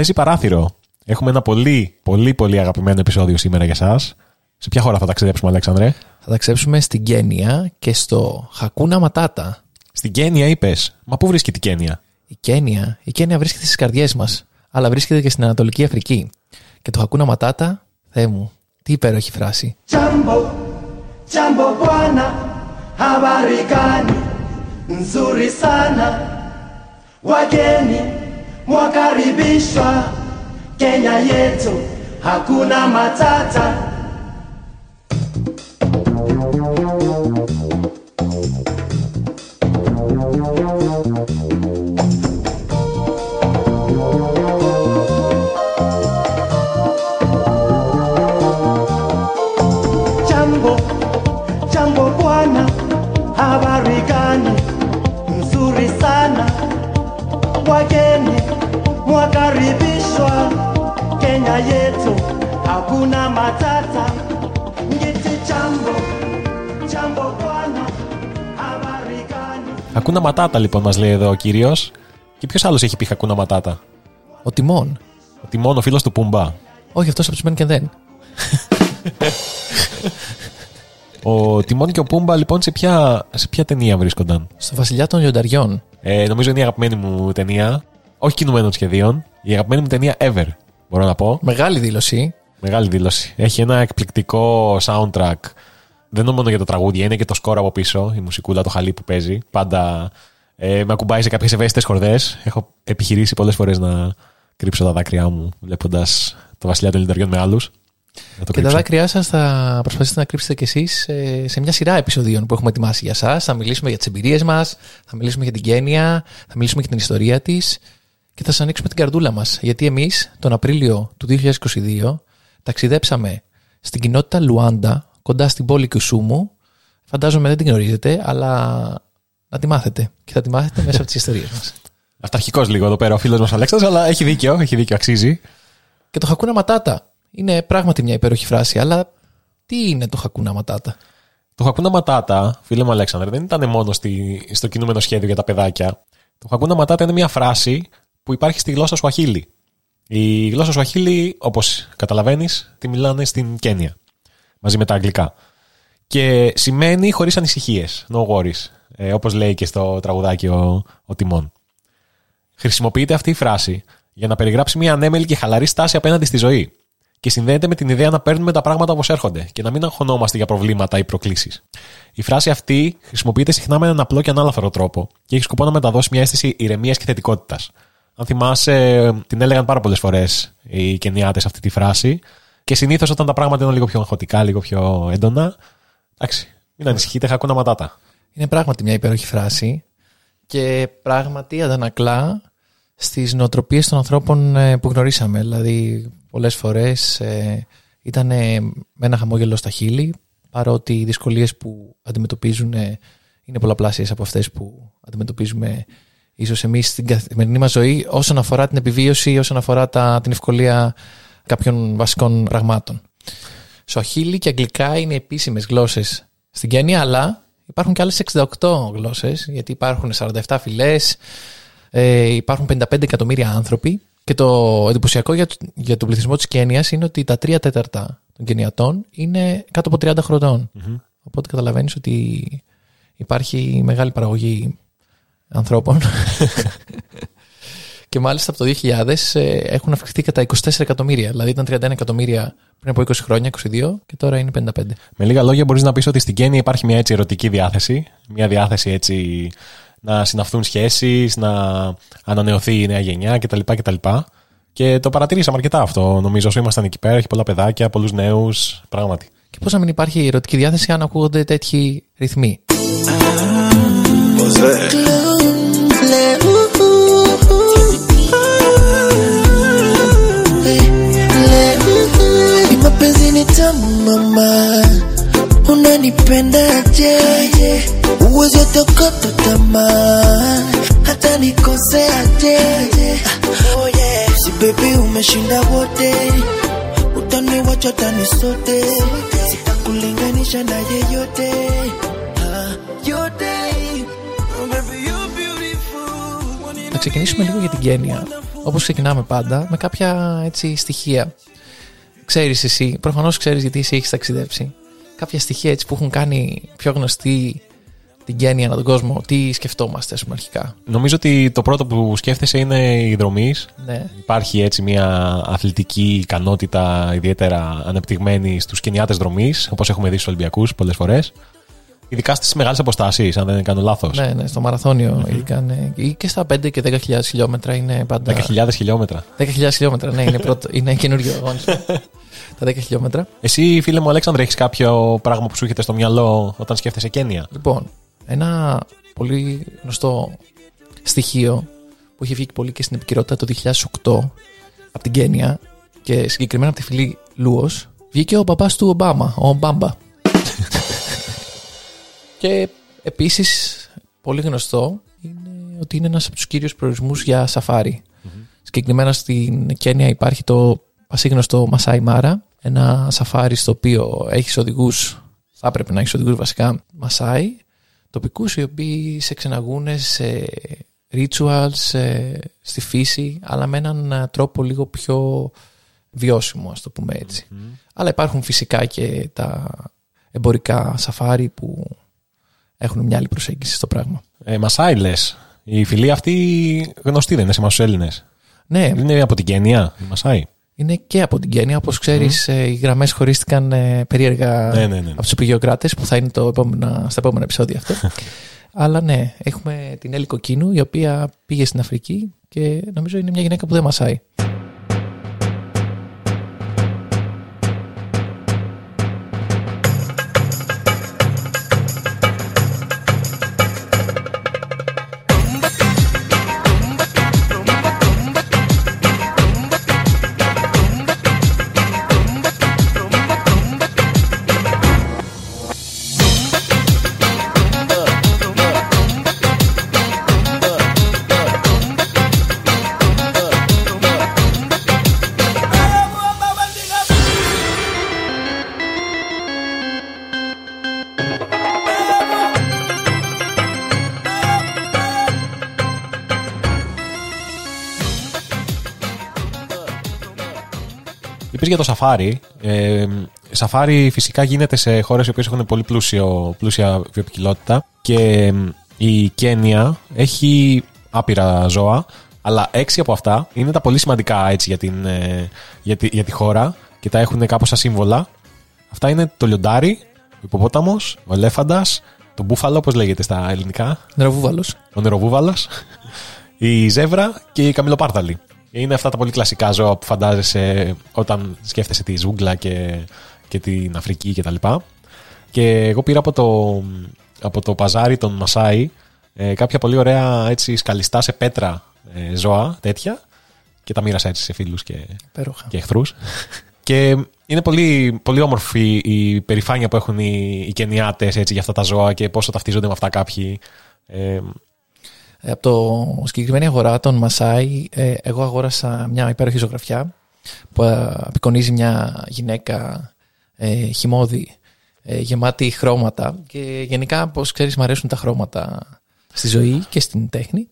Θέση παράθυρο. Έχουμε ένα πολύ, πολύ, πολύ αγαπημένο επεισόδιο σήμερα για εσά. Σε ποια χώρα θα ταξιδέψουμε, Αλέξανδρε; Θα ταξιδέψουμε στην Κένια και στο Χακούνα Ματάτα. Στην Κένια, είπες. Μα πού βρίσκεται η Κένια; Η Κένια, η Κένια βρίσκεται στις καρδιές μας, αλλά βρίσκεται και στην Ανατολική Αφρική. Και το Χακούνα Ματάτα, Θεέ μου, τι υπέροχη φράση. Jambo, jambo bwana, habari gani? Nzuri sana. Wageni mwakaribishwa Kenya yetu, hakuna matata. Χακούνα ματάτα, λοιπόν, μας λέει εδώ ο κύριος. Και ποιος άλλος έχει πει Χακούνα ματάτα. Ο Τιμόν. Ότι μόνο ο φίλος του Πούμπα. Όχι, αυτός από τους μεν και δεν. Ο Τιμόν και ο Πούμπα, λοιπόν, σε ποια, σε ποια ταινία βρίσκονταν; Στο Βασιλιά των Λιονταριών. Ε, νομίζω είναι η αγαπημένη μου ταινία. Όχι κινουμένων σχεδίων. Η αγαπημένη μου ταινία ever, μπορώ να πω. Μεγάλη δήλωση. Μεγάλη δήλωση. Έχει ένα εκπληκτικό soundtrack. Δεν είναι μόνο για τα τραγούδια, είναι και το σκορ από πίσω, η μουσικούλα, το χαλί που παίζει. Πάντα ε, με ακουμπάει σε κάποιες ευαίσθητες χορδές. Έχω επιχειρήσει πολλές φορές να κρύψω τα δάκρυά μου βλέποντας το Βασιλιά των Λινταριών με άλλους. Και τα δάκρυά σας θα προσπαθήσετε να κρύψετε κι εσείς σε μια σειρά επεισοδίων που έχουμε ετοιμάσει για εσά. Θα μιλήσουμε για τις εμπειρίες μας, θα μιλήσουμε για την Κένια, θα μιλήσουμε για την ιστορία της και θα σας ανοίξουμε την καρδούλα μας. Γιατί εμείς τον Απρίλιο του 2022 ταξιδέψαμε στην κοινότητα Λουάντα, κοντά στην πόλη Κουσούμου. Φαντάζομαι δεν την γνωρίζετε, αλλά να τη μάθετε. Και θα τη μάθετε μέσα από τις ιστορίες μας. Αυταρχικός λίγο εδώ πέρα ο φίλος μας Αλέξανδρος, αλλά έχει δίκιο, έχει δίκιο, αξίζει. Και το Χακούνα Ματάτα είναι πράγματι μια υπέροχη φράση, αλλά τι είναι το Χακούνα Ματάτα; Το Χακούνα Ματάτα, φίλε μου Αλέξανδρε, δεν ήταν μόνο στη, στο κινούμενο σχέδιο για τα παιδάκια. Το Χακούνα Ματάτα είναι μια φράση που υπάρχει στη γλώσσα Σουαχίλη. Η γλώσσα Σουαχίλη, όπως καταλαβαίνεις, τη μιλάνε στην Κένια. Μαζί με τα αγγλικά. Και σημαίνει χωρίς ανησυχίες, no worries. Ε, όπως λέει και στο τραγουδάκι ο, ο Τιμών. Χρησιμοποιείται αυτή η φράση για να περιγράψει μια ανέμελη και χαλαρή στάση απέναντι στη ζωή. Και συνδέεται με την ιδέα να παίρνουμε τα πράγματα όπως έρχονται και να μην αγχωνόμαστε για προβλήματα ή προκλήσεις. Η φράση αυτή χρησιμοποιείται συχνά με έναν απλό και ανάλαφρο τρόπο και έχει σκοπό να μεταδώσει μια αίσθηση ηρεμίας και θετικότητας. Αν θυμάσαι, την έλεγαν πάρα πολλές φορές οι Κενιάτε αυτή τη φράση. Και συνήθως όταν τα πράγματα είναι λίγο πιο αγχωτικά, λίγο πιο έντονα. Εντάξει, μην ανησυχείτε, χακούνα ματάτα. Είναι πράγματι μια υπέροχη φράση και πράγματι αντανακλά στις νοοτροπίες των ανθρώπων ε, που γνωρίσαμε. Δηλαδή, πολλές φορές ε, ήταν με ένα χαμόγελο στα χείλη, παρότι οι δυσκολίες που αντιμετωπίζουν ε, είναι πολλαπλάσιες από αυτές που αντιμετωπίζουμε ίσως εμείς στην καθημερινή μας ζωή όσον αφορά την επιβίωση, όσον αφορά τα, την ευκολία κάποιων βασικών πραγμάτων. Σοχίλη και αγγλικά είναι επίσημες γλώσσες στην Κένια, αλλά υπάρχουν και άλλες 68 γλώσσες, γιατί υπάρχουν 47 φυλές, ε, υπάρχουν 55 εκατομμύρια άνθρωποι και το εντυπωσιακό για, για τον πληθυσμό της Κένιας είναι ότι τα 3 τέταρτα των Κενιατών είναι κάτω από 30 χρονών. Οπότε καταλαβαίνεις ότι υπάρχει μεγάλη παραγωγή ανθρώπων. και μάλιστα από το 2000 ε, έχουν αυξηθεί κατά 24 εκατομμύρια. Δηλαδή ήταν 31 εκατομμύρια πριν από 20 χρόνια, 22, και τώρα είναι 55. Με λίγα λόγια, μπορείς να πεις ότι στην Κένια υπάρχει μια έτσι ερωτική διάθεση. Μια διάθεση έτσι να συναυθούν σχέσεις, να ανανεωθεί η νέα γενιά κτλ. κτλ. Και το παρατηρήσαμε αρκετά αυτό. Νομίζω όσο ήμασταν εκεί πέρα, έχει πολλά παιδάκια, πολλούς νέους. Πράγματι. Και πώς να μην υπάρχει ερωτική διάθεση αν ακούγονται τέτοιοι ρυθμοί; Tamu mama, unanipendaje? Uwezi tokota tamaa, hata nikoseaje? Oh yeah. Si baby umeshinda wote, utaniwacha tani sote, sitakulinganisha na yeyote Ah, yote. Oh, baby, you're beautiful. ξεκινήσουμε λίγο για την Κένια. Όπω ξεκινάμε πάντα, με κάποια έτσι στοιχεία. Ξέρεις εσύ, προφανώς ξέρεις γιατί εσύ έχεις ταξιδέψει. Κάποια στοιχεία έτσι που έχουν κάνει πιο γνωστή την Κένια ανά τον κόσμο. Τι σκεφτόμαστε, ας πούμε, αρχικά; Νομίζω ότι το πρώτο που σκέφτεσαι είναι η δρομή. Ναι. Υπάρχει έτσι μια αθλητική ικανότητα ιδιαίτερα ανεπτυγμένη στους κενιάτε δρομή, όπως έχουμε δει στους Ολυμπιακούς πολλές φορές. Ειδικά στις μεγάλες αποστάσεις, αν δεν κάνω λάθος. Ναι, ναι, στο μαραθώνιο ειδικά. Ναι. Ή και στα 5 και 10.000 χιλιόμετρα είναι πάντα. 10.000 χιλιόμετρα. 10.000 χιλιόμετρα, ναι, είναι, πρώτο, είναι καινούριο αγώνισμα. Τα 10 χιλιόμετρα. Εσύ, φίλε μου Αλέξανδρε, έχεις κάποιο πράγμα που σου έρχεται στο μυαλό όταν σκέφτεσαι Κένια; Λοιπόν, ένα πολύ γνωστό στοιχείο που είχε βγει πολύ και στην επικαιρότητα το 2008 από την Κένια και συγκεκριμένα από τη φυλή Λούος βγήκε ο μπαμπάς του Ομπάμα, ο Ομπάμπα. Και επίσης πολύ γνωστό είναι ότι είναι ένας από τους κύριους προορισμούς για σαφάρι. Συγκεκριμένα στην Κένια υπάρχει το πασίγνωστο Μασάι Μάρα, ένα σαφάρι στο οποίο έχεις οδηγούς, θα έπρεπε να έχεις οδηγούς βασικά Μασάι, τοπικούς οι οποίοι σε ξεναγούν σε rituals, σε- στη φύση, αλλά με έναν ε, τρόπο λίγο πιο βιώσιμο, ας το πούμε έτσι. Αλλά υπάρχουν φυσικά και τα εμπορικά σαφάρι που έχουν μια άλλη προσέγγιση στο πράγμα. Ε, Μασάι λες. Η φιλή αυτή γνωστή δεν είναι σε εμά του Έλληνες. Ναι, Είναι από την Κένια, η Μασάι. είναι και από την Κένια. Όπως ξέρεις, ε, οι γραμμές χωρίστηκαν ε, περίεργα Ναι, ναι, ναι. από τους υπηγειοκράτες που θα είναι το επόμενο, στα επόμενα επεισόδια αυτό. Αλλά ναι, έχουμε την Έλλη Κοκκίνου η οποία πήγε στην Αφρική και νομίζω είναι μια γυναίκα που δεν μασάει. Για το σαφάρι. Ε, σαφάρι φυσικά γίνεται σε χώρες οι οποίες έχουν πολύ πλούσιο, πλούσια βιοπικιλότητα και ε, η Κένια έχει άπειρα ζώα, αλλά έξι από αυτά είναι τα πολύ σημαντικά έτσι, για, την, ε, για, τη, για τη χώρα και τα έχουν κάπως σαν σύμβολα. Αυτά είναι το λιοντάρι, ο υποπόταμος, ο ελέφαντας, το μπούφαλο, όπως λέγεται στα ελληνικά, Νεροβούβαλος. ο νεροβούβαλος, η ζεύρα και η καμιλοπάρδαλη. Είναι αυτά τα πολύ κλασικά ζώα που φαντάζεσαι όταν σκέφτεσαι τη ζούγκλα και, και την Αφρική κτλ. Και, και εγώ πήρα από το, από το παζάρι των Μασάι ε, κάποια πολύ ωραία έτσι σκαλιστά σε πέτρα ε, ζώα τέτοια και τα μοίρασα έτσι σε φίλους και, Υπέροχα. και εχθρούς. και είναι πολύ, πολύ όμορφη η περηφάνεια που έχουν οι, οι Κενιάτες έτσι, για αυτά τα ζώα και πόσο ταυτίζονται με αυτά κάποιοι. Ε, Ε, από το συγκεκριμένη αγορά των Μασάι, ε, εγώ αγόρασα μια υπέροχη ζωγραφιά που ε, απεικονίζει μια γυναίκα ε, χυμώδη, ε, γεμάτη χρώματα και γενικά, όπως ξέρεις, μου αρέσουν τα χρώματα στη ζωή και στην τέχνη.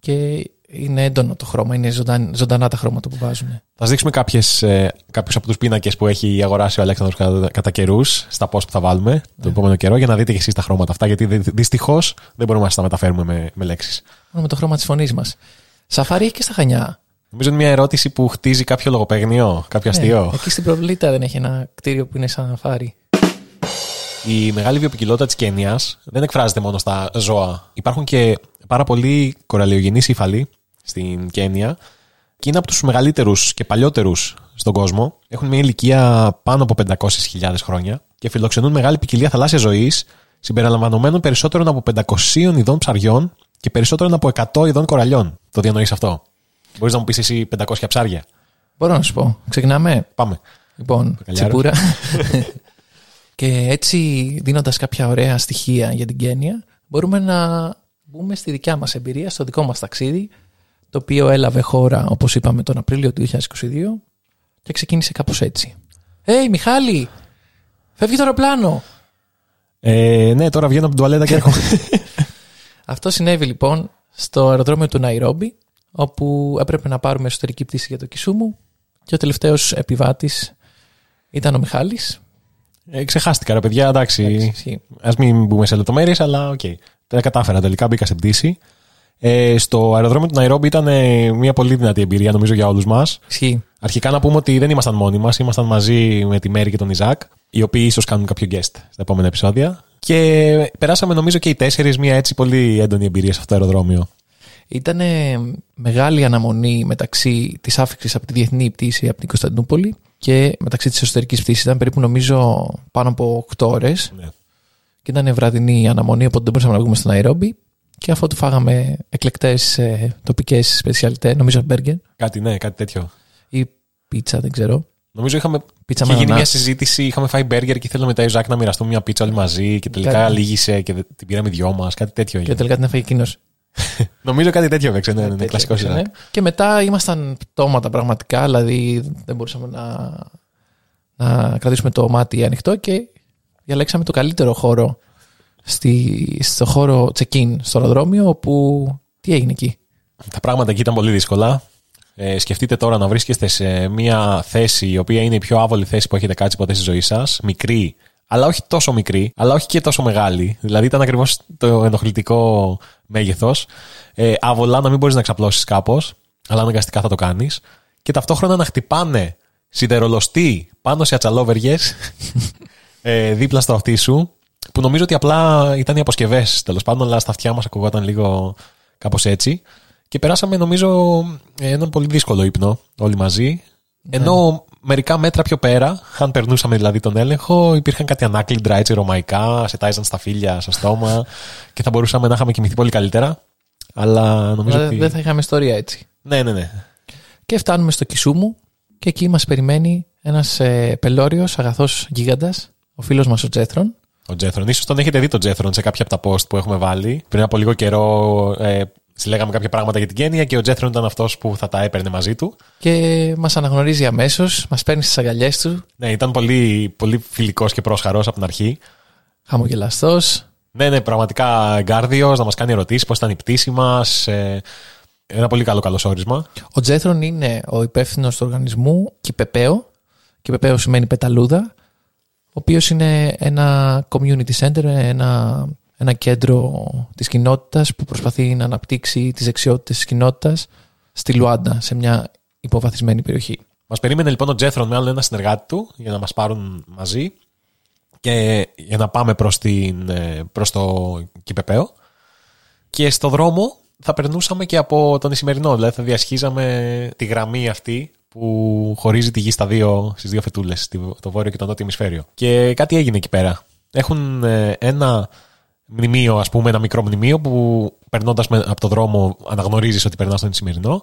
Και είναι έντονο το χρώμα, είναι ζωνταν, ζωντανά τα χρώματα που βάζουν. Θα σα δείξουμε κάποιες, ε, κάποιους από τους πίνακες που έχει αγοράσει ο Αλέξανδρος κατά, κατά καιρούς στα post που θα βάλουμε το επόμενο καιρό για να δείτε και εσείς τα χρώματα αυτά γιατί δυστυχώς δεν μπορούμε να σας τα μεταφέρουμε με, με λέξεις. Μόνο με το χρώμα της φωνής μας. Σαφάρι έχει και στα Χανιά. Νομίζω είναι μια ερώτηση που χτίζει κάποιο λογοπαίγνιο, κάποιο Ναι, αστείο. εκεί στην Προβλήτα δεν έχει ένα κτίριο που είναι σαν φάρι. Η μεγάλη βιοπικιλότητα της Κένιας δεν εκφράζεται μόνο στα ζώα. Υπάρχουν και πάρα πολλοί κοραλιογενείς ύφαλοι στην Κένια και είναι από τους μεγαλύτερους και παλιότερους στον κόσμο. Έχουν μια ηλικία πάνω από 500.000 χρόνια και φιλοξενούν μεγάλη ποικιλία θαλάσσιας ζωής συμπεριλαμβανομένων περισσότερων από 500 ειδών ψαριών και περισσότερων από 100 ειδών κοραλιών. Το διανοείς αυτό; Μπορείς να μου πεις εσύ 500 ψάρια; Μπορώ να σου πω. Ξεκινάμε. Πάμε. Λοιπόν, Μπακαλιάρος. τσιπούρα. και έτσι, δίνοντας κάποια ωραία στοιχεία για την Κένια, μπορούμε να μπούμε στη δικιά μας εμπειρία, στο δικό μας ταξίδι, το οποίο έλαβε χώρα, όπως είπαμε, τον Απρίλιο του 2022 και ξεκίνησε κάπως έτσι. «Hey, Μιχάλη! Φεύγει το αεροπλάνο!» Ε, ναι, τώρα βγαίνω από την τουαλέτα και έρχομαι. Αυτό συνέβη λοιπόν στο αεροδρόμιο του Ναϊρόμπι, όπου έπρεπε να πάρουμε εσωτερική πτήση για το Κισούμου και ο τελευταίος επιβάτης ήταν ο Μιχάλης. Ε, ξεχάστηκα, ρε παιδιά, εντάξει. ισχύει. Α μην μπούμε σε λεπτομέρειες, αλλά οκ. Τα κατάφερα τελικά, μπήκα σε πτήση. Ε, στο αεροδρόμιο του Ναϊρόμπι ήταν ε, μια πολύ δυνατή εμπειρία, νομίζω, για όλους μας. Ισχύει. Αρχικά να πούμε ότι δεν ήμασταν μόνοι μας, ήμασταν μαζί με τη Μέρη και τον Ιζάκ, οι οποίοι ίσως κάνουν κάποιο guest στα επόμενα επεισόδια. Και περάσαμε, νομίζω, και οι τέσσερις μια έτσι πολύ έντονη εμπειρία σε αυτό το αεροδρόμιο. Ήταν μεγάλη αναμονή μεταξύ της άφηξης από τη διεθνή πτήση από την Κωνσταντινούπολη και μεταξύ της εσωτερικής πτήσης. Ήταν περίπου νομίζω πάνω από 8 ώρες Ναι. και ήταν βραδινή αναμονή, οπότε δεν μπορούσαμε να βγούμε στο Ναϊρόμπι. Και αφού του φάγαμε εκλεκτές ε, τοπικές σπεσιαλιτέ, νομίζω μπέργκερ Κάτι, ναι, κάτι τέτοιο. ή πίτσα, δεν ξέρω. Νομίζω είχαμε. Πίτσα είχε με γίνει μια ανανάση. συζήτηση, είχαμε φάει μπέργκερ και ήθελα μετά η Ζάκ να μοιραστούμε μια πίτσα όλοι μαζί και τελικά Κάτι. λύγησε και δε- την πήραμε οι δυο μας. Κάτι τέτοιο Και έγινε. τελικά την έφαγε εκείνος. Νομίζω κάτι τέτοιο έπαιξε. Ναι, ναι, ναι, κλασικός Ζάκ. Και μετά ήμασταν πτώματα πραγματικά, δηλαδή δεν μπορούσαμε να, να κρατήσουμε το μάτι ανοιχτό και διαλέξαμε το καλύτερο χώρο στη, στο χώρο check-in στο αεροδρόμιο, όπου τι έγινε εκεί; Τα πράγματα εκεί ήταν πολύ δύσκολα. Ε, σκεφτείτε τώρα να βρίσκεστε σε μια θέση η οποία είναι η πιο άβολη θέση που έχετε κάτσει ποτέ στη ζωή σας. Μικρή, αλλά όχι τόσο μικρή, αλλά όχι και τόσο μεγάλη. Δηλαδή ήταν ακριβώς το ενοχλητικό μέγεθος. Ε, άβολα να μην μπορείς να ξαπλώσεις κάπως, αλλά αναγκαστικά θα το κάνεις. Και ταυτόχρονα να χτυπάνε σιδερολοστή πάνω σε ατσαλόβεργες ε, δίπλα στο αυτί σου. Που νομίζω ότι απλά ήταν οι αποσκευές τέλος πάντων, αλλά στα αυτιά μας ακουγόταν λίγο κάπως έτσι. Και περάσαμε νομίζω έναν πολύ δύσκολο ύπνο όλοι μαζί. Ενώ μερικά μέτρα πιο πέρα, αν περνούσαμε δηλαδή τον έλεγχο, υπήρχαν κάτι ανάκλυντρα έτσι ρωμαϊκά, σε τάιζαν στα φίλια, στο στόμα και θα μπορούσαμε να είχαμε κοιμηθεί πολύ καλύτερα. Αλλά νομίζω Αλλά ότι. Δεν θα είχαμε ιστορία έτσι. Ναι, ναι, ναι. Και φτάνουμε στο Κισούμου και εκεί μας περιμένει ένας ε, πελώριος αγαθός γίγαντας, ο φίλος μας ο Τζέθρον. Ο Τζέθρον. σω τον έχετε δει τον Τζέθρον σε κάποια από τα post που έχουμε βάλει. Πριν από λίγο καιρό ε, συλλέγαμε κάποια πράγματα για την Κένια και ο Τζέθρον ήταν αυτός που θα τα έπαιρνε μαζί του. Και μας αναγνωρίζει αμέσως, μας παίρνει στις αγκαλιές του, Ναι, ήταν πολύ, πολύ φιλικός και πρόσχαρος από την αρχή. χαμογελαστός. Ναι, ναι, πραγματικά εγκάρδιος, να μας κάνει ερωτήσεις, πώς ήταν η πτήση μας. Ε, ένα πολύ καλό καλωσόρισμα. Ο Τζέθρον είναι ο υπεύθυνος του οργανισμού Κυπεπαίο. Κυπεπαίο σημαίνει πεταλούδα, ο οποίος είναι ένα community center, ένα, ένα κέντρο της κοινότητας που προσπαθεί να αναπτύξει τις δεξιότητες της κοινότητας στη Λουάντα, σε μια υποβαθισμένη περιοχή. Μας περίμενε λοιπόν ο Τζέθρον με άλλο ένα συνεργάτη του για να μας πάρουν μαζί και για να πάμε προς προς το Κυπεπαίο. Και στο δρόμο θα περνούσαμε και από τον Ισημερινό. Δηλαδή θα διασχίζαμε τη γραμμή αυτή που χωρίζει τη γη στα δύο, στις δύο φετούλες, στη- το βόρειο και το νότιο ημισφαίριο. Και κάτι έγινε εκεί πέρα. Έχουν ε, ένα μνημείο, ας πούμε, ένα μικρό μνημείο που περνώντας με, από το δρόμο αναγνωρίζεις ότι περνάς στον Ισημερινό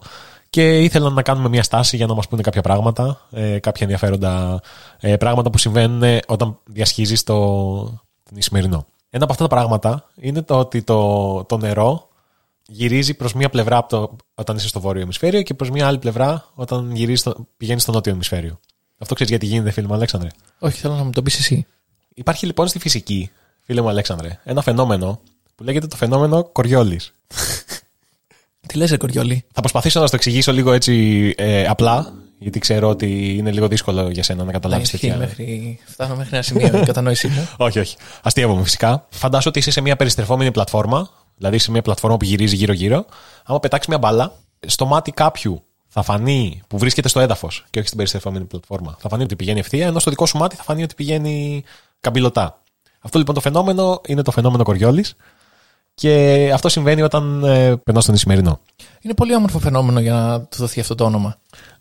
και ήθελαν να κάνουμε μια στάση για να μας πούνε κάποια πράγματα, ε, κάποια ενδιαφέροντα ε, πράγματα που συμβαίνουν ε, όταν διασχίζεις το, τον Ισημερινό. Ένα από αυτά τα πράγματα είναι το ότι το, το νερό γυρίζει προς μία πλευρά από το, όταν είσαι στο βόρειο ημισφαίριο και προς μία άλλη πλευρά όταν γυρίζεις στο, πηγαίνεις στο νότιο ημισφαίριο. Αυτό ξέρεις γιατί γίνεται, φίλε μου Αλέξανδρε. Όχι, θέλω να μου το πεις εσύ. Υπάρχει λοιπόν στη φυσική, φίλε μου Αλέξανδρε, ένα φαινόμενο που λέγεται το φαινόμενο Κοριόλης. Τι λες ρε Κοριόλη; Θα προσπαθήσω να σου το εξηγήσω λίγο έτσι ε, απλά, γιατί ξέρω ότι είναι λίγο δύσκολο για σένα να καταλάβεις Ισχύει τέτοια. μέχρι, φτάνω μέχρι ένα σημείο η κατανόησή μου. όχι, όχι. Αστείευομαι φυσικά. Φαντάσου ότι είσαι σε μια περιστρεφόμενη πλατφόρμα, δηλαδή σε μια πλατφόρμα που γυρίζει γύρω-γύρω. Άμα πετάξεις μια μπάλα, στο μάτι κάποιου θα φανεί που βρίσκεται στο έδαφος και όχι στην περιστρεφόμενη πλατφόρμα. Θα φανεί ότι πηγαίνει ευθεία, ενώ στο δικό σου μάτι θα φανεί ότι πηγαίνει καμπυλωτά. Αυτό λοιπόν το φαινόμενο είναι το φαινόμενο Κοριόλης. Και αυτό συμβαίνει όταν ε, περνά στον Ισημερινό. Είναι πολύ όμορφο φαινόμενο για να του δοθεί αυτό το όνομα.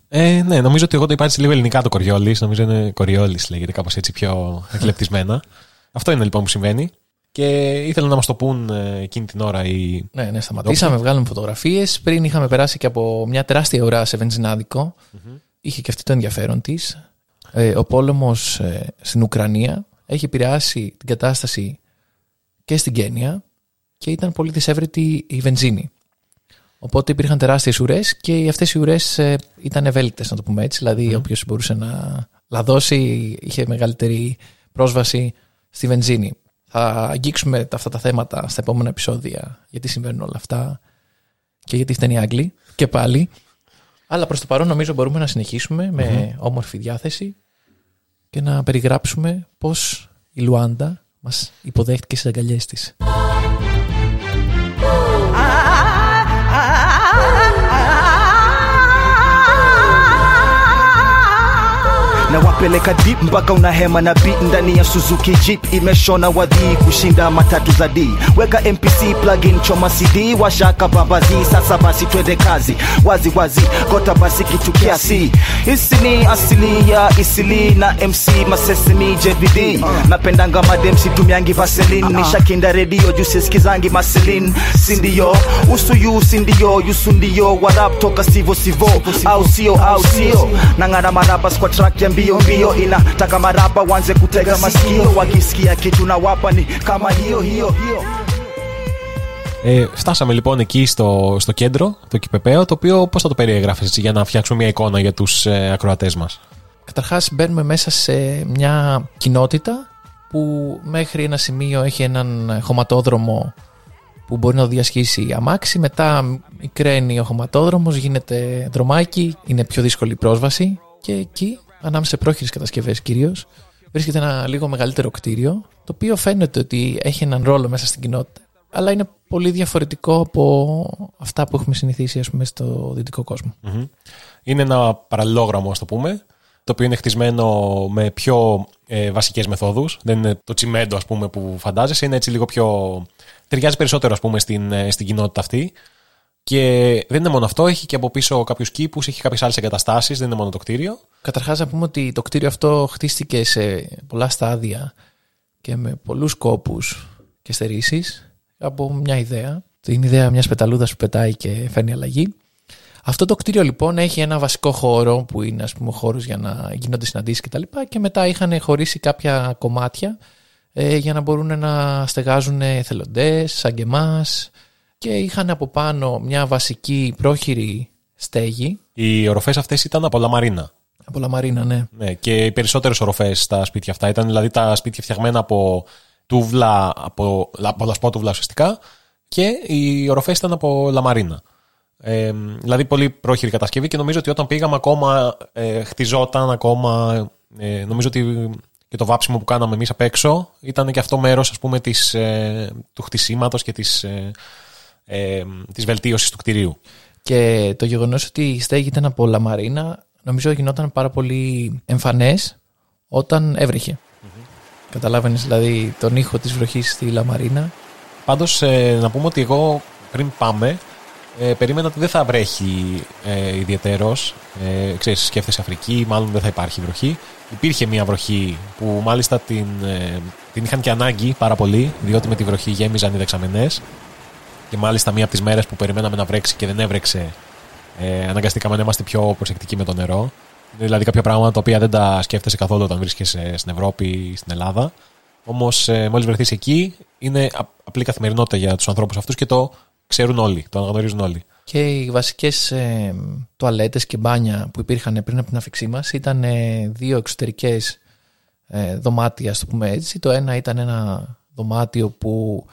Ε, ναι, νομίζω ότι εγώ το είπα έτσι λίγο ελληνικά το Κοριόλης. Νομίζω είναι Κοριόλης, λέγεται κάπως έτσι πιο εκλεπτισμένα. Αυτό είναι λοιπόν που συμβαίνει. Και ήθελα να μας το πούν ε, εκείνη την ώρα οι. Ναι, ναι, σταματήσαμε, βγάλουμε φωτογραφίες. Πριν είχαμε περάσει και από μια τεράστια ουρά σε βενζινάδικο. Είχε και αυτή το ενδιαφέρον της. Ε, ο πόλεμος στην Ουκρανία έχει επηρεάσει την κατάσταση και στην Κένια και ήταν πολύ δυσέβρετη η βενζίνη. Οπότε υπήρχαν τεράστιες ουρές και αυτές οι ουρές ήταν ευέλικτες, να το πούμε έτσι. Δηλαδή, όποιος μπορούσε να λαδώσει είχε μεγαλύτερη πρόσβαση στη βενζίνη. Θα αγγίξουμε αυτά τα θέματα στα επόμενα επεισόδια, γιατί συμβαίνουν όλα αυτά. και γιατί φταίνει οι Άγγλοι και πάλι. Αλλά προς το παρόν νομίζω μπορούμε να συνεχίσουμε με όμορφη διάθεση και να περιγράψουμε πώς η Λουάντα μας υποδέχτηκε στις αγκαλιές της. Na wapeleka deep mpaka unahema na beat ndani ya Suzuki Jeep. Imeshona wadhii kushinda matatu za D. Weka MPC plugin choma CD washaka babazi, sasa basi twende kazi. Wazi wazi, kota basi kitu kiasi. Hisi ni asili ya isili na MC Masesemi JVD. Napendanga mademsi tumiangi vaselin, nishakinda redio jusiskizangi maselin, sindio usuyu sindio yusu ndio? Warap toka sivo sivo. Au sio au sio nang'ara marabas kwa track ya mbio mbio inataka maraba wanze kutega masikio wakisikia kitu na wapa ni kama hiyo hiyo hiyo Ε, φτάσαμε λοιπόν εκεί στο, στο κέντρο, το Κυπεπαίο, το οποίο πώς θα το περιέγραφε έτσι για να φτιάξουμε μια εικόνα για τους ε, ακροατές μας; Καταρχάς μπαίνουμε μέσα σε μια κοινότητα που μέχρι ένα σημείο έχει έναν χωματόδρομο που μπορεί να το διασχίσει αμάξι. Μετά μικραίνει ο χωματόδρομος, γίνεται δρομάκι, είναι πιο δύσκολη η πρόσβαση. Και εκεί, ανάμεσα σε πρόχειρες κατασκευές κυρίως, βρίσκεται ένα λίγο μεγαλύτερο κτίριο, το οποίο φαίνεται ότι έχει έναν ρόλο μέσα στην κοινότητα. Αλλά είναι πολύ διαφορετικό από αυτά που έχουμε συνηθίσει ας πούμε, στο δυτικό κόσμο. Μμμ. Είναι ένα παραλληλόγραμμο, ας το πούμε, το οποίο είναι χτισμένο με πιο ε, βασικές μεθόδους. Δεν είναι το τσιμέντο, ας πούμε, που φαντάζεσαι. Είναι έτσι λίγο πιο. ταιριάζει περισσότερο, ας πούμε, στην, ε, στην κοινότητα αυτή. Και δεν είναι μόνο αυτό, έχει και από πίσω κάποιους κήπους, έχει κάποιες άλλες εγκαταστάσεις, δεν είναι μόνο το κτίριο. Καταρχάς να πούμε ότι το κτίριο αυτό χτίστηκε σε πολλά στάδια και με πολλούς κόπους και στερήσεις από μια ιδέα. Την ιδέα μιας πεταλούδας που πετάει και φέρνει αλλαγή. Αυτό το κτίριο λοιπόν έχει ένα βασικό χώρο που είναι ας πούμε χώρος για να γίνονται συναντήσεις κτλ. Και, και μετά είχαν χωρίσει κάποια κομμάτια ε, για να μπορούν να στεγάζουν εθελοντές σαν και εμάς και είχαν από πάνω μια βασική πρόχειρη στέγη Οι οροφές αυτές ήταν από λαμαρίνα. από λαμαρίνα, ναι. Ναι, και οι περισσότερες οροφές στα σπίτια αυτά ήταν δηλαδή τα σπίτια φτιαγμένα από τούβλα, από, από λασπότουβλα ουσιαστικά και οι οροφές ήταν από λαμαρίνα. Ε, δηλαδή πολύ πρόχειρη κατασκευή και νομίζω ότι όταν πήγαμε ακόμα ε, χτιζόταν ακόμα ε, νομίζω ότι και το βάψιμο που κάναμε εμείς απ' έξω ήταν και αυτό μέρος ας πούμε της, ε, του χτισήματος και της, ε, ε, της βελτίωσης του κτηρίου. Και το γεγονός ότι η στέγη ήταν από λαμαρίνα, νομίζω γινόταν πάρα πολύ εμφανές όταν έβρεχε. Καταλάβαινες δηλαδή τον ήχο της βροχής στη λαμαρίνα. Πάντως, ε, να πούμε ότι εγώ πριν πάμε, ε, περίμενα ότι δεν θα βρέχει ε, ιδιαίτερος. Ε, ξέρεις, σκέφτεσαι Αφρική, μάλλον δεν θα υπάρχει βροχή. Υπήρχε μια βροχή που μάλιστα την, ε, την είχαν και ανάγκη πάρα πολύ, διότι με τη βροχή γέμιζαν οι δεξαμενές. Και μάλιστα μία από τις μέρες που περιμέναμε να βρέξει και δεν έβρεξε, ε, αναγκαστήκαμε να είμαστε πιο προσεκτικοί με το νερό. Είναι δηλαδή κάποια πράγματα τα οποία δεν τα σκέφτεσαι καθόλου όταν βρίσκεσαι στην Ευρώπη ή στην Ελλάδα. Όμως, ε, μόλις βρεθείς εκεί, είναι απ- απλή καθημερινότητα για τους ανθρώπους αυτούς και το ξέρουν όλοι, το αναγνωρίζουν όλοι. Και οι βασικές ε, τουαλέτες και μπάνια που υπήρχαν πριν από την αφήξή μας ήταν ε, δύο εξωτερικές ε, δωμάτια, ας το πούμε έτσι. Το ένα ήταν ένα δωμάτιο που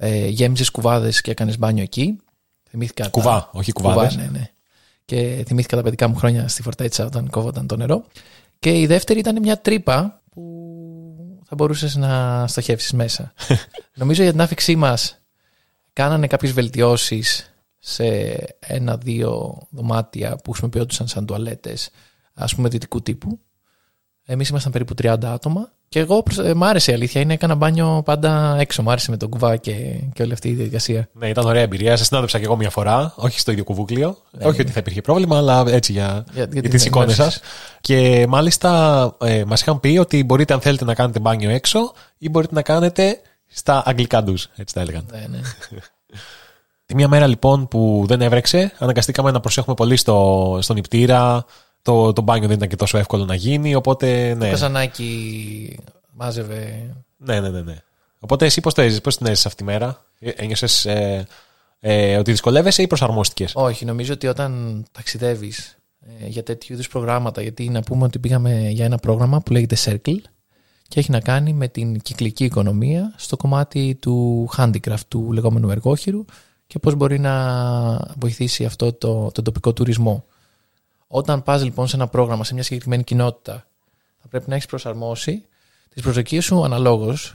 ε, γέμιζε κουβάδες και έκανες μπάνιο εκεί. Θυμήθηκα τα- Κουβά, όχι κουβάδες. ναι, ναι. Και θυμήθηκα τα παιδικά μου χρόνια στη φορτέτσα όταν κόβονταν το νερό. Και η δεύτερη ήταν μια τρύπα που θα μπορούσες να στοχεύσεις μέσα. Νομίζω για την άφηξή μας κάνανε κάποιες βελτιώσεις σε ένα-δύο δωμάτια που χρησιμοποιούνταν σαν τουαλέτες ας πούμε δυτικού τύπου. Εμείς ήμασταν περίπου 30 άτομα και εγώ προσ- ε, μ' άρεσε η αλήθεια είναι έκανα μπάνιο πάντα έξω μ' άρεσε με τον κουβά και, και όλη αυτή η διαδικασία. Ναι, ήταν ωραία εμπειρία. Σα συνάδεψα και εγώ μια φορά, όχι στο ίδιο κουβούκλιο. όχι ότι θα υπήρχε πρόβλημα, αλλά έτσι για, Ναι, Για- για για, την τι εικόνε σας. ενημέρωση. Και μάλιστα ε, μας είχαν πει ότι μπορείτε, αν θέλετε, να κάνετε μπάνιο έξω ή μπορείτε να κάνετε στα αγγλικά ντουζ. Έτσι τα έλεγαν. Ναι, ναι. Τη μία μέρα λοιπόν που δεν έβρεξε, αναγκαστήκαμε να προσέχουμε πολύ στο, στον νηπτήρα. Το, το μπάνιο δεν ήταν και τόσο εύκολο να γίνει, οπότε ναι. Το καζανάκι μάζευε Ναι, ναι, ναι, ναι. Οπότε εσύ πώς το έζησες, πώς την έζησες αυτή τη μέρα, Ένιωσες ε, ε, ότι δυσκολεύεσαι ή προσαρμόστηκες; Όχι, νομίζω ότι όταν ταξιδεύεις για τέτοιου είδους προγράμματα, γιατί να πούμε ότι πήγαμε για ένα πρόγραμμα που λέγεται Circle και έχει να κάνει με την κυκλική οικονομία στο κομμάτι του handicraft, του λεγόμενου εργόχειρου και πώς μπορεί να βοηθήσει αυτό το, το τοπικό τουρισμό. Όταν πας λοιπόν σε ένα πρόγραμμα, σε μια συγκεκριμένη κοινότητα, θα πρέπει να έχεις προσαρμόσει τις προσδοκίες σου αναλόγως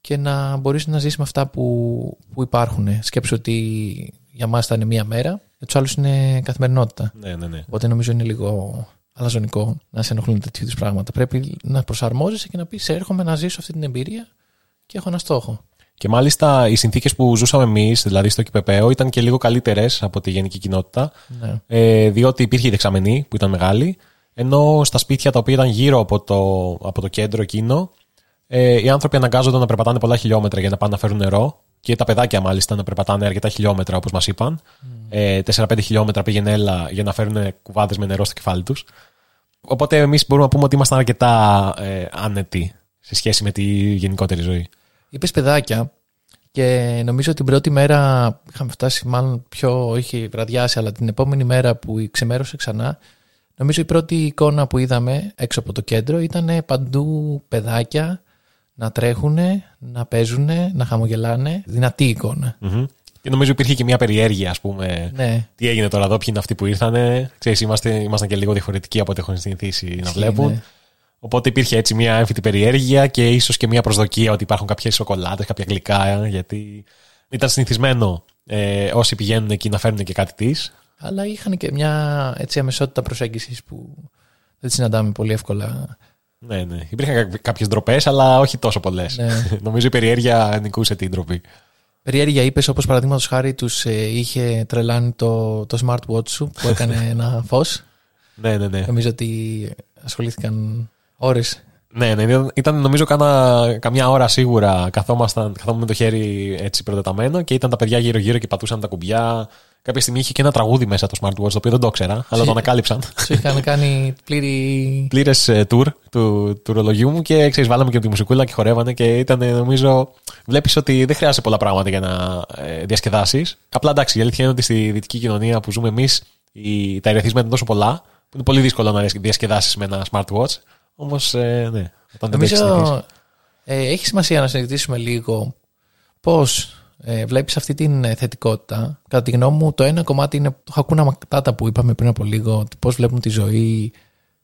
και να μπορείς να ζήσεις με αυτά που, που υπάρχουν. Σκέψου ότι για μας θα είναι μία μέρα, για τους άλλους είναι καθημερινότητα. Ναι, ναι, ναι. Οπότε νομίζω είναι λίγο αλαζονικό να σε ενοχλούν τέτοιου είδους πράγματα. Πρέπει να προσαρμόζεσαι και να πεις: Έρχομαι να ζήσω αυτή την εμπειρία και έχω ένα στόχο. Και μάλιστα οι συνθήκες που ζούσαμε εμείς, δηλαδή στο ΚΠΠΕΟ, ήταν και λίγο καλύτερες από τη γενική κοινότητα. Ναι. Ε, διότι υπήρχε η δεξαμενή που ήταν μεγάλη, ενώ στα σπίτια τα οποία ήταν γύρω από το, από το κέντρο εκείνο, ε, οι άνθρωποι αναγκάζονταν να περπατάνε πολλά χιλιόμετρα για να πάνε να φέρουν νερό. Και τα παιδάκια μάλιστα να περπατάνε αρκετά χιλιόμετρα, όπως μας είπαν. Ε, 4-5 χιλιόμετρα πήγαινε έλα για να φέρουν κουβάδες με νερό στο κεφάλι τους. Οπότε εμείς μπορούμε να πούμε ότι ήμασταν αρκετά ε, άνετοι σε σχέση με τη γενικότερη ζωή. Είπες παιδάκια και νομίζω την πρώτη μέρα είχαμε φτάσει, μάλλον πιο είχε βραδιάσει, αλλά την επόμενη μέρα που ξεμέρωσε ξανά, νομίζω η πρώτη εικόνα που είδαμε έξω από το κέντρο ήταν παντού παιδάκια να τρέχουν, να παίζουν, να χαμογελάνε. Δυνατή εικόνα. Μμμ. Και νομίζω υπήρχε και μια περιέργεια, ας πούμε. Ναι. Τι έγινε τώρα εδώ, ποιοι είναι αυτοί που ήρθανε. Ξέρεις, είμαστε, ήμασταν και λίγο διαφορετικοί από ό,τι έχουν συνηθίσει να Ισχύει, βλέπουν. ναι. Οπότε υπήρχε έτσι μια έμφυτη περιέργεια και ίσως και μια προσδοκία ότι υπάρχουν κάποιες σοκολάτες, κάποια γλυκά, ε, γιατί ήταν συνηθισμένο ε, όσοι πηγαίνουν εκεί να φέρουν και κάτι της. Αλλά είχαν και μια έτσι αμεσότητα προσέγγισης που δεν τη συναντάμε πολύ εύκολα. Ναι, ναι. Υπήρχαν κάποιες ντροπές, αλλά όχι τόσο πολλές. Ναι. νομίζω η περιέργεια νικούσε την ντροπή. Περιέργεια είπες, όπως παραδείγματος χάρη τους είχε τρελάνει το, το smartwatch σου που έκανε ένα φως. Ναι, ναι, ναι. Νομίζω ότι ασχολήθηκαν ώρε. Ναι, ναι, ήταν- ήταν νομίζω κάνα, καμιά ώρα σίγουρα καθόμασταν, καθόμουν με το χέρι έτσι προτεταμένο και ήταν τα παιδιά γύρω-γύρω και πατούσαν τα κουμπιά. Κάποια στιγμή είχε και ένα τραγούδι μέσα το smartwatch, το οποίο δεν το ξέρα, αλλά το ανακάλυψαν. Σου είχαν κάνει πλήρη. Πλήρες tour του, του ρολογιού μου και ξέρεις, βάλαμε και τη μουσικούλα και χορεύανε και ήταν νομίζω. Βλέπεις ότι δεν χρειάζεται πολλά πράγματα για να ε, διασκεδάσεις. Απλά εντάξει, η αλήθεια είναι ότι στη δυτική κοινωνία που ζούμε εμείς τα ερεθίσματα είναι τόσο πολλά που είναι πολύ δύσκολο να διασκεδάσεις με ένα smartwatch. Όμως, ε, ναι, όταν δεν το έχεις συνηθίσει. Νομίζω ε, έχει σημασία να συζητήσουμε λίγο πώς ε, βλέπεις αυτή την ε, θετικότητα. Κατά τη γνώμη μου, το ένα κομμάτι είναι το Hakuna Matata που είπαμε πριν από λίγο, πώς βλέπουν τη ζωή.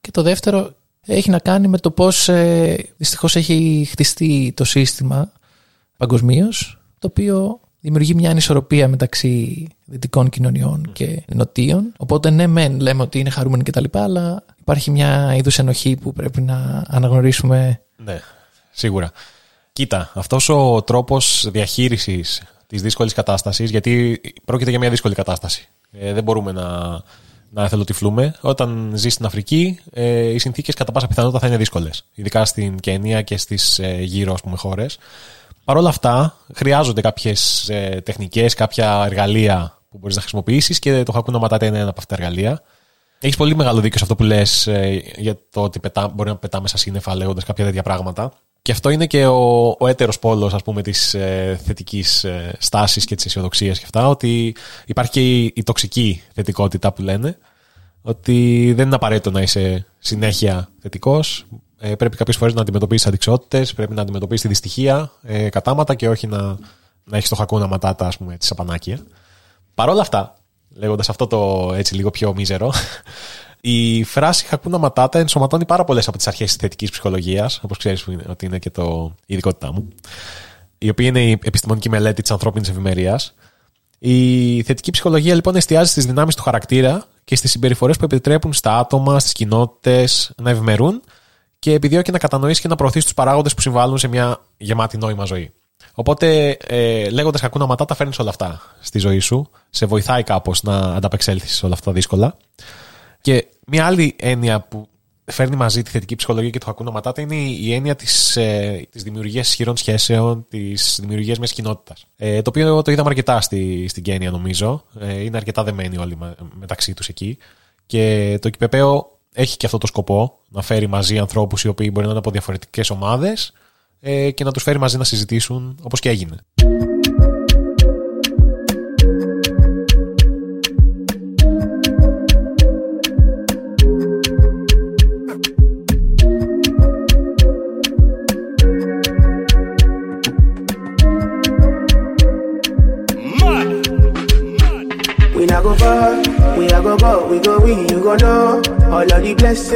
Και το δεύτερο έχει να κάνει με το πώς ε, δυστυχώς έχει χτιστεί το σύστημα παγκοσμίως, το οποίο δημιουργεί μια ανισορροπία μεταξύ δυτικών κοινωνιών και νοτίων. Οπότε, ναι, μεν λέμε ότι είναι χαρούμενοι κτλ., αλλά υπάρχει μια είδους ενοχή που πρέπει να αναγνωρίσουμε. Ναι, σίγουρα. Κοίτα, αυτός ο τρόπος διαχείρισης της δύσκολης κατάστασης, γιατί πρόκειται για μια δύσκολη κατάσταση. Ε, δεν μπορούμε να, να εθελοτυφλούμε. Όταν ζεις στην Αφρική, ε, οι συνθήκες κατά πάσα πιθανότητα θα είναι δύσκολες. Ειδικά στην Κένια και στις ε, γύρω ας πούμε, χώρες. Παρ' όλα αυτά, χρειάζονται κάποιες ε, τεχνικές, κάποια εργαλεία που μπορείς να χρησιμοποιήσεις και το Hakuna Matata είναι ένα από αυτά τα εργαλεία. Έχεις πολύ μεγάλο δίκιο σε αυτό που λες για το ότι πετά, μπορεί να πετάμε στα σύννεφα λέγοντας κάποια τέτοια πράγματα. Και αυτό είναι και ο, ο έτερος πόλος, ας πούμε, της ε, θετικής ε, στάσης και της αισιοδοξίας και αυτά. Ότι υπάρχει και η, η τοξική θετικότητα που λένε. Ότι δεν είναι απαραίτητο να είσαι συνέχεια θετικός. Ε, πρέπει κάποιες φορές να αντιμετωπίσεις αντικσότητες, πρέπει να αντιμετωπίσεις τη δυστυχία ε, κατάματα και όχι να, να έχεις το χακούνα ματάτα, ας πούμε, έτσι, σαπανάκια. Παρ' όλα αυτά, λέγοντας αυτό το έτσι λίγο πιο μίζερο, η φράση Χακούνα Ματάτα ενσωματώνει πάρα πολλές από τις αρχές της θετικής ψυχολογίας, όπως ξέρεις ότι είναι και το η ειδικότητά μου, η οποία είναι η επιστημονική μελέτη της ανθρώπινης ευημερίας. Η θετική ψυχολογία λοιπόν εστιάζει στις δυνάμεις του χαρακτήρα και στις συμπεριφορές που επιτρέπουν στα άτομα, στις κοινότητες να ευημερούν και επιδιώκει να κατανοήσει και να προωθήσει τους παράγοντες που συμβάλλουν σε μια γεμάτη νόημα ζωή. Οπότε, ε, λέγοντας Χακούνα Ματάτα, φέρνεις όλα αυτά στη ζωή σου, σε βοηθάει κάπως να ανταπεξέλθεις σε όλα αυτά τα δύσκολα. Και μια άλλη έννοια που φέρνει μαζί τη θετική ψυχολογία και το Hakuna Matata είναι η έννοια της, ε, της δημιουργίας ισχυρών σχέσεων, της δημιουργίας μιας κοινότητας. Ε, το οποίο το είδαμε αρκετά στη, στην Κένια νομίζω. Ε, είναι αρκετά δεμένοι όλοι με- μεταξύ τους εκεί. Και το Κυπεπαίο έχει και αυτό το σκοπό, να φέρει μαζί ανθρώπους οι οποίοι μπορεί να είναι από διαφορετικές ομάδες ε, και να τους φέρει μαζί να συζητήσουν όπως και έγινε.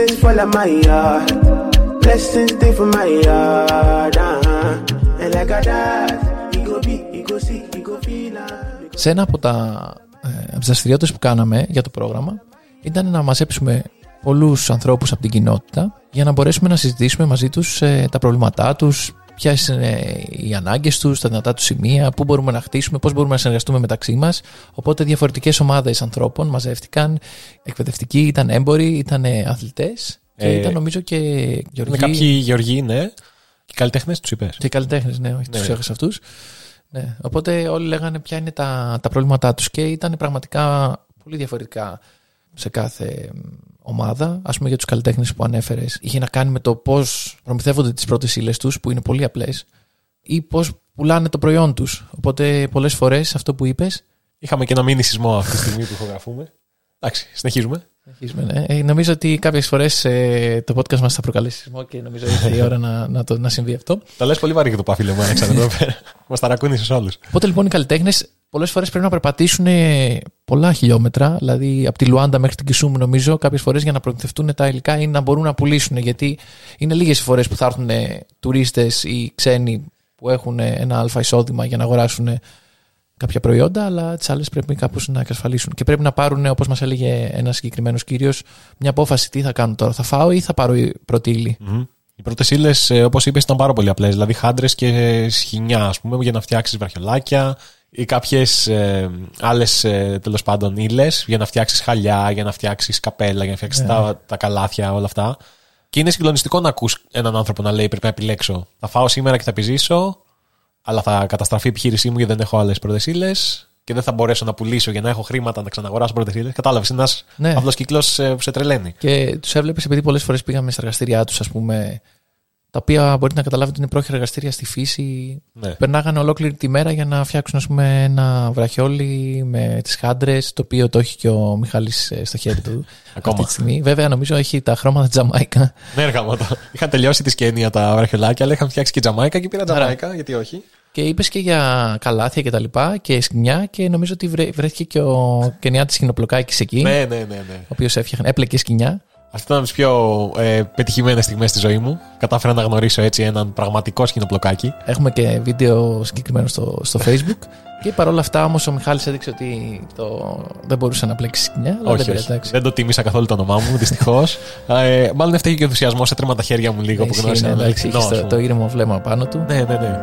Blessings fall on my yard. Blessings stay for my yard. Uh-huh. And like a that, you go be, you go see, you go feel. uh, Σε ένα από τα ε, από τις δραστηριότητες που κάναμε για το πρόγραμμα ήταν να μαζέψουμε πολλούς ανθρώπους από την κοινότητα για να μπορέσουμε να συζητήσουμε μαζί τους ε, τα προβλήματά τους, ποιες είναι οι ανάγκες τους, τα δυνατά τους σημεία, πού μπορούμε να χτίσουμε, πώς μπορούμε να συνεργαστούμε μεταξύ μας. Οπότε διαφορετικές ομάδες ανθρώπων μαζεύτηκαν, εκπαιδευτικοί, ήταν έμποροι, ήταν αθλητές και Ε, ήταν νομίζω και Είναι Γεωργοί κάποιοι γεωργοί, ναι. Και καλλιτέχνες τους είπες. και καλλιτέχνες, ναι, όχι, Ναι. τους έχασα αυτούς. Ναι. Οπότε όλοι λέγανε ποια είναι τα, τα προβλήματά τους και ήταν πραγματικά πολύ διαφορετικά σε κάθε μ, ομάδα. Ας πούμε για τους καλλιτέχνες που ανέφερες είχε να κάνει με το πώς προμηθεύονται τις πρώτες ύλες τους που είναι πολύ απλές ή πώς πουλάνε το προϊόν τους. Οπότε πολλές φορές αυτό που είπες Είχαμε και ένα μήνυ σεισμό αυτή τη στιγμή που ηχογραφούμε. Εντάξει, συνεχίζουμε. Συνεχίζουμε, ναι. Ε, νομίζω ότι κάποιες φορές ε, το podcast μας θα προκαλέσει σεισμό και νομίζω ήρθε η ώρα να, να, το, να συμβεί αυτό. Τα λες πολύ βαρύ για το παφίλε μου, Αλέξανδρο. Μας ταρακούνησες όλους. Οπότε λοιπόν οι καλλιτέχνες πολλές φορές πρέπει να περπατήσουν ε, πολλά χιλιόμετρα, δηλαδή από τη Λουάντα μέχρι την Κισούμ, νομίζω, κάποιες φορές για να προμηθευτούν τα υλικά ή να μπορούν να πουλήσουν. Γιατί είναι λίγες οι φορές που θα έρθουν τουρίστες ή ξένοι που έχουν ε, ένα αλφα εισόδημα για να αγοράσουν ε, κάποια προϊόντα, αλλά τις άλλες πρέπει κάπως να εξασφαλίσουν. Και πρέπει να πάρουν, όπως μας έλεγε ένας συγκεκριμένος κύριος, μια απόφαση τι θα κάνω τώρα. Θα φάω ή θα πάρω η πρώτη ύλη. Οι πρώτες ύλες, όπως είπες, ήταν πάρα πολύ απλές. Δηλαδή, χάντρες και σχοινιά, ας πούμε, για να φτιάξεις βαρχιολάκια ή κάποιες ε, άλλες τέλος πάντων ύλες για να φτιάξεις χαλιά, για να φτιάξεις καπέλα, για να φτιάξεις τα, τα καλάθια, όλα αυτά. Και είναι συγκλονιστικό να ακούς έναν άνθρωπο να λέει: Πρέπει να επιλέξω. Θα φάω σήμερα και θα επιζήσω, αλλά θα καταστραφεί η επιχείρησή μου γιατί δεν έχω άλλες πρώτες ύλες και δεν θα μπορέσω να πουλήσω για να έχω χρήματα να ξαναγοράσω πρώτες ύλες. Κατάλαβες, είναι ένας Ναι. απλός κύκλος που σε τρελαίνει. Και τους έβλεπες επειδή πολλές φορές πήγαμε στα εργαστήριά τους, ας πούμε, τα οποία μπορείτε να καταλάβετε ότι είναι πρόχειρα εργαστήρια στη φύση. Ναι. Περνάγανε ολόκληρη τη μέρα για να φτιάξουν ας πούμε, ένα βραχιόλι με τις χάντρες, το οποίο το έχει και ο Μιχάλης ε, στο χέρι του Ακόμα. αυτή τη στιγμή. Βέβαια, νομίζω έχει τα χρώματα τη Τζαμάικα. Ναι, έργα Είχαν τελειώσει τη σκένεια τα βραχιολάκια, αλλά είχαν φτιάξει και Τζαμάικα και πήρα Τζαμάικα, γιατί όχι. Και είπες και για καλάθια και τα λοιπά και σκηνιά και νομίζω ότι βρέ- βρέθηκε και ο Κενιάτης Σκηνοπλοκάκη εκεί. Ναι, ναι, ναι. ναι. Ο οποίος έφτιαχνε, έπλεκε σκηνιά. Αυτή ήταν από τις πιο ε, πετυχημένες στιγμές στη ζωή μου. Κατάφερα να γνωρίσω έτσι έναν πραγματικό σκηνοπλοκάκι. Έχουμε και βίντεο συγκεκριμένο στο, στο facebook. Και παρόλα αυτά όμως ο Μιχάλης έδειξε ότι το, δεν μπορούσε να πλέξει σκηνιά. Αλλά δεν όχι, πειράζει, όχι. εντάξει. Δεν το τίμησα καθόλου το όνομά μου, δυστυχώς. ε, μάλλον έφταιγε και ο ενθουσιασμός, έτρεμα τα χέρια μου λίγο που Ισχύει, γνώρισα. ναι, ένα εντάξει, αληθινό, είχες ας το, πούμε. το ήρεμο βλέμμα πάνω του. Ναι, ναι, ναι.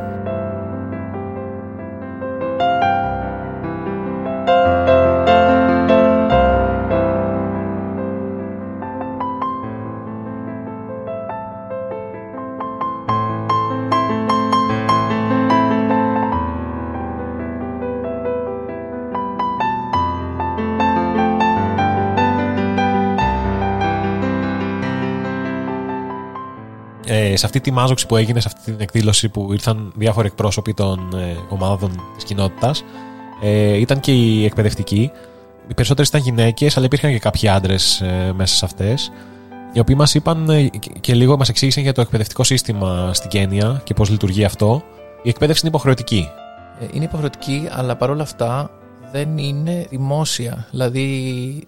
Σε αυτή τη μάζοξη που έγινε, σε αυτή την εκδήλωση που ήρθαν διάφοροι εκπρόσωποι των ε, ομάδων της κοινότητας ε, ήταν και οι εκπαιδευτικοί. Οι περισσότερες ήταν γυναίκες, αλλά υπήρχαν και κάποιοι άντρες ε, μέσα σε αυτές οι οποίοι μας είπαν ε, και- και λίγο μας εξήγησαν για το εκπαιδευτικό σύστημα στην Κένια και πώς λειτουργεί αυτό. Η εκπαίδευση είναι υποχρεωτική. Ε, Είναι υποχρεωτική, αλλά παρόλα αυτά δεν είναι δημόσια. Δηλαδή,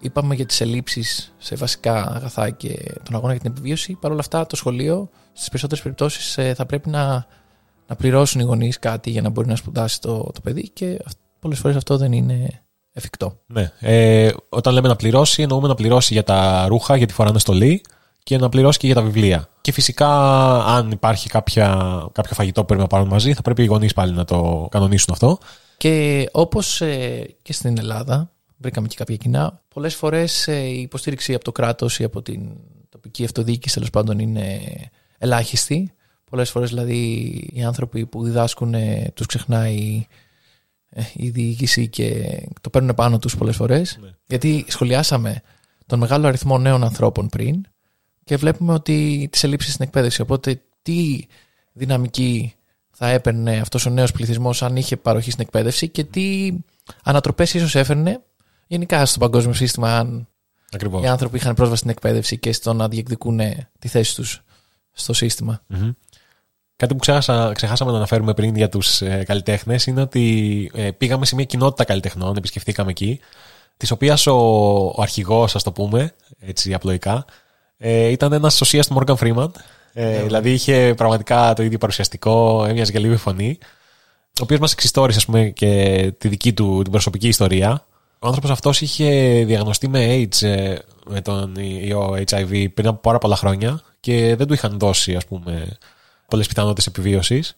είπαμε για τις ελλείψεις σε βασικά αγαθά και τον αγώνα για την επιβίωση. Παρόλα αυτά, το σχολείο στις περισσότερες περιπτώσεις ε, θα πρέπει να, να πληρώσουν οι γονείς κάτι για να μπορεί να σπουδάσει το, το παιδί και αυ- πολλές φορές αυτό δεν είναι εφικτό. Ναι. Ε, όταν λέμε να πληρώσει, εννοούμε να πληρώσει για τα ρούχα, γιατί φοράνε στολή και να πληρώσει και για τα βιβλία. Και φυσικά, αν υπάρχει κάποια, κάποιο φαγητό που πρέπει να πάρουν μαζί, θα πρέπει οι γονείς πάλι να το κανονίσουν αυτό. Και όπως ε, και στην Ελλάδα, βρήκαμε και κάποια κοινά, πολλές φορές ε, η υποστήριξη από το κράτος ή από την τοπική αυτοδιοίκηση τέλος πάντων είναι ελάχιστη. Πολλές φορές δηλαδή οι άνθρωποι που διδάσκουν ε, τους ξεχνάει ε, η διοίκηση και το παίρνουν πάνω τους πολλές φορές. Γιατί σχολιάσαμε τον μεγάλο αριθμό νέων ανθρώπων πριν και βλέπουμε ότι τις ελλείψεις στην εκπαίδευση. Οπότε τι δυναμική θα έπαιρνε αυτός ο νέος πληθυσμός αν είχε παροχή στην εκπαίδευση και τι ανατροπές ίσως έφερνε γενικά στο παγκόσμιο σύστημα αν Ακριβώς. οι άνθρωποι είχαν πρόσβαση στην εκπαίδευση και στο να διεκδικούν τη θέση τους στο σύστημα. Κάτι που ξέχασα, ξεχάσαμε να αναφέρουμε πριν για τους ε, καλλιτέχνες είναι ότι ε, πήγαμε σε μια κοινότητα καλλιτεχνών, επισκεφτήκαμε εκεί. της οποίας ο, ο αρχηγός, ας το πούμε, έτσι απλοϊκά, ε, ήταν ένας σωσία του Morgan Freeman. Ε, δηλαδή είχε πραγματικά το ίδιο παρουσιαστικό, έμοιαζε για λίγη φωνή. Ο οποίος μας εξιστόρισε, ας πούμε, και τη δική του την προσωπική ιστορία. Ο άνθρωπος αυτός είχε διαγνωστεί με AIDS, ε, με τον ιό HIV, πριν από πάρα πολλά χρόνια και δεν του είχαν δώσει, ας πούμε, πολλές πιθανότητες επιβίωσης.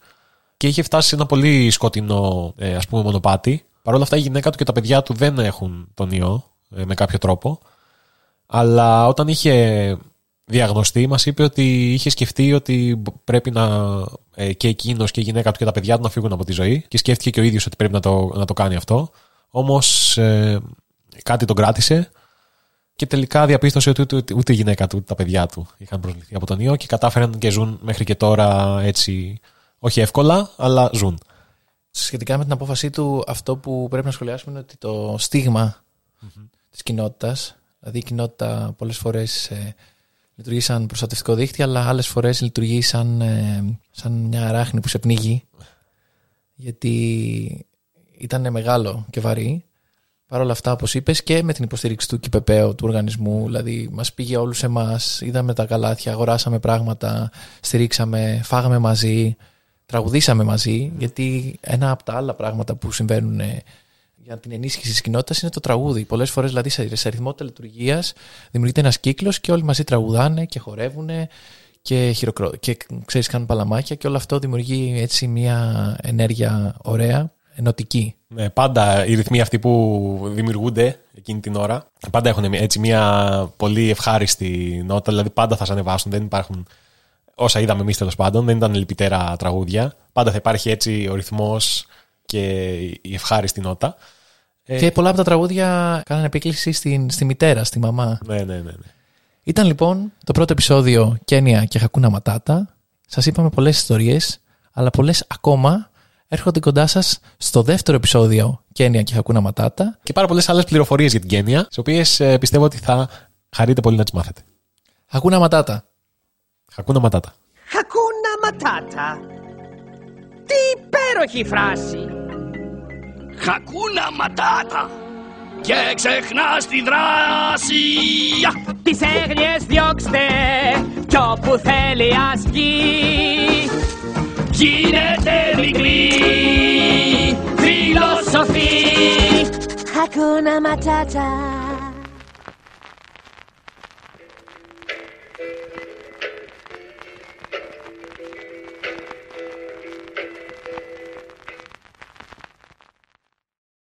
Και είχε φτάσει σε ένα πολύ σκοτεινό, ε, ας πούμε, μονοπάτι. Παρ' όλα αυτά η γυναίκα του και τα παιδιά του δεν έχουν τον ιό ε, με κάποιο τρόπο. Αλλά όταν είχε διαγνωστεί, μας είπε ότι είχε σκεφτεί ότι πρέπει να ε, και εκείνος και η γυναίκα του και τα παιδιά του να φύγουν από τη ζωή. Και σκέφτηκε και ο ίδιος ότι πρέπει να το, να το κάνει αυτό. Όμως ε, κάτι τον κράτησε και τελικά διαπίστωσε ότι ούτε, ούτε, ούτε η γυναίκα του ούτε τα παιδιά του είχαν προσληφθεί από τον ιό και κατάφεραν και ζουν μέχρι και τώρα έτσι, όχι εύκολα, αλλά ζουν. Σχετικά με την απόφασή του, αυτό που πρέπει να σχολιάσουμε είναι ότι το στιγμα της κοινότητας, δηλαδή η κοινότητα πολλές φορές ε, λειτουργεί σαν προστατευτικό δίκτυο, αλλά άλλες φορές λειτουργεί σαν, ε, σαν μια αράχνη που σε πνίγει, γιατί ήταν μεγάλο και βαρύ. Παρ' όλα αυτά, όπως είπες, και με την υποστήριξη του ΚΙΠΕΠΕΟ, του οργανισμού, δηλαδή μας πήγε όλους εμάς, είδαμε τα καλάθια, αγοράσαμε πράγματα, στηρίξαμε, φάγαμε μαζί, τραγουδήσαμε μαζί, γιατί ένα από τα άλλα πράγματα που συμβαίνουν ε, για την ενίσχυση της κοινότητας είναι το τραγούδι. Πολλές φορές, δηλαδή, σε αριθμό λειτουργία δημιουργείται ένας κύκλος και όλοι μαζί τραγουδάνε και χορεύουν και, χειροκρό... και ξέρεις, κάνουν παλαμάκια και όλο αυτό δημιουργεί έτσι μια ενέργεια ωραία, ενωτική. Ναι, πάντα οι ρυθμοί αυτοί που δημιουργούνται εκείνη την ώρα, πάντα έχουν έτσι μια πολύ ευχάριστη νότα, δηλαδή πάντα θα σε ανεβάσουν, δεν υπάρχουν όσα είδαμε εμείς τέλος πάντων, δεν ήταν λυπητέρα τραγούδια. Πάντα θα υπάρχει έτσι ο ρυθμός και η ευχάριστη νότα. Ε, και πολλά από τα τραγούδια κάνανε επίκληση στη, στη μητέρα, στη μαμά. Ναι, ναι, ναι, ναι. Ήταν λοιπόν το πρώτο επεισόδιο Κένια και Χακούνα Ματάτα. Σας είπαμε πολλές ιστορίες, αλλά πολλές ακόμα έρχονται κοντά σας στο δεύτερο επεισόδιο Κένια και Χακούνα Ματάτα. Και πάρα πολλές άλλες πληροφορίες για την Κένια, τις οποίες ε, πιστεύω ότι θα χαρείτε πολύ να τις μάθετε. Χακούνα Ματάτα. Χακούνα Ματάτα. Χακούνα Ματάτα. Τι υπέροχη φράση. Χακούνα Ματάτα. Και ξεχνάς τη δράση. Τις έγνοιες διώξτε κι όπου θέλει ας βγει. Γίνεται μικρή φιλοσοφή. Hakuna Matata.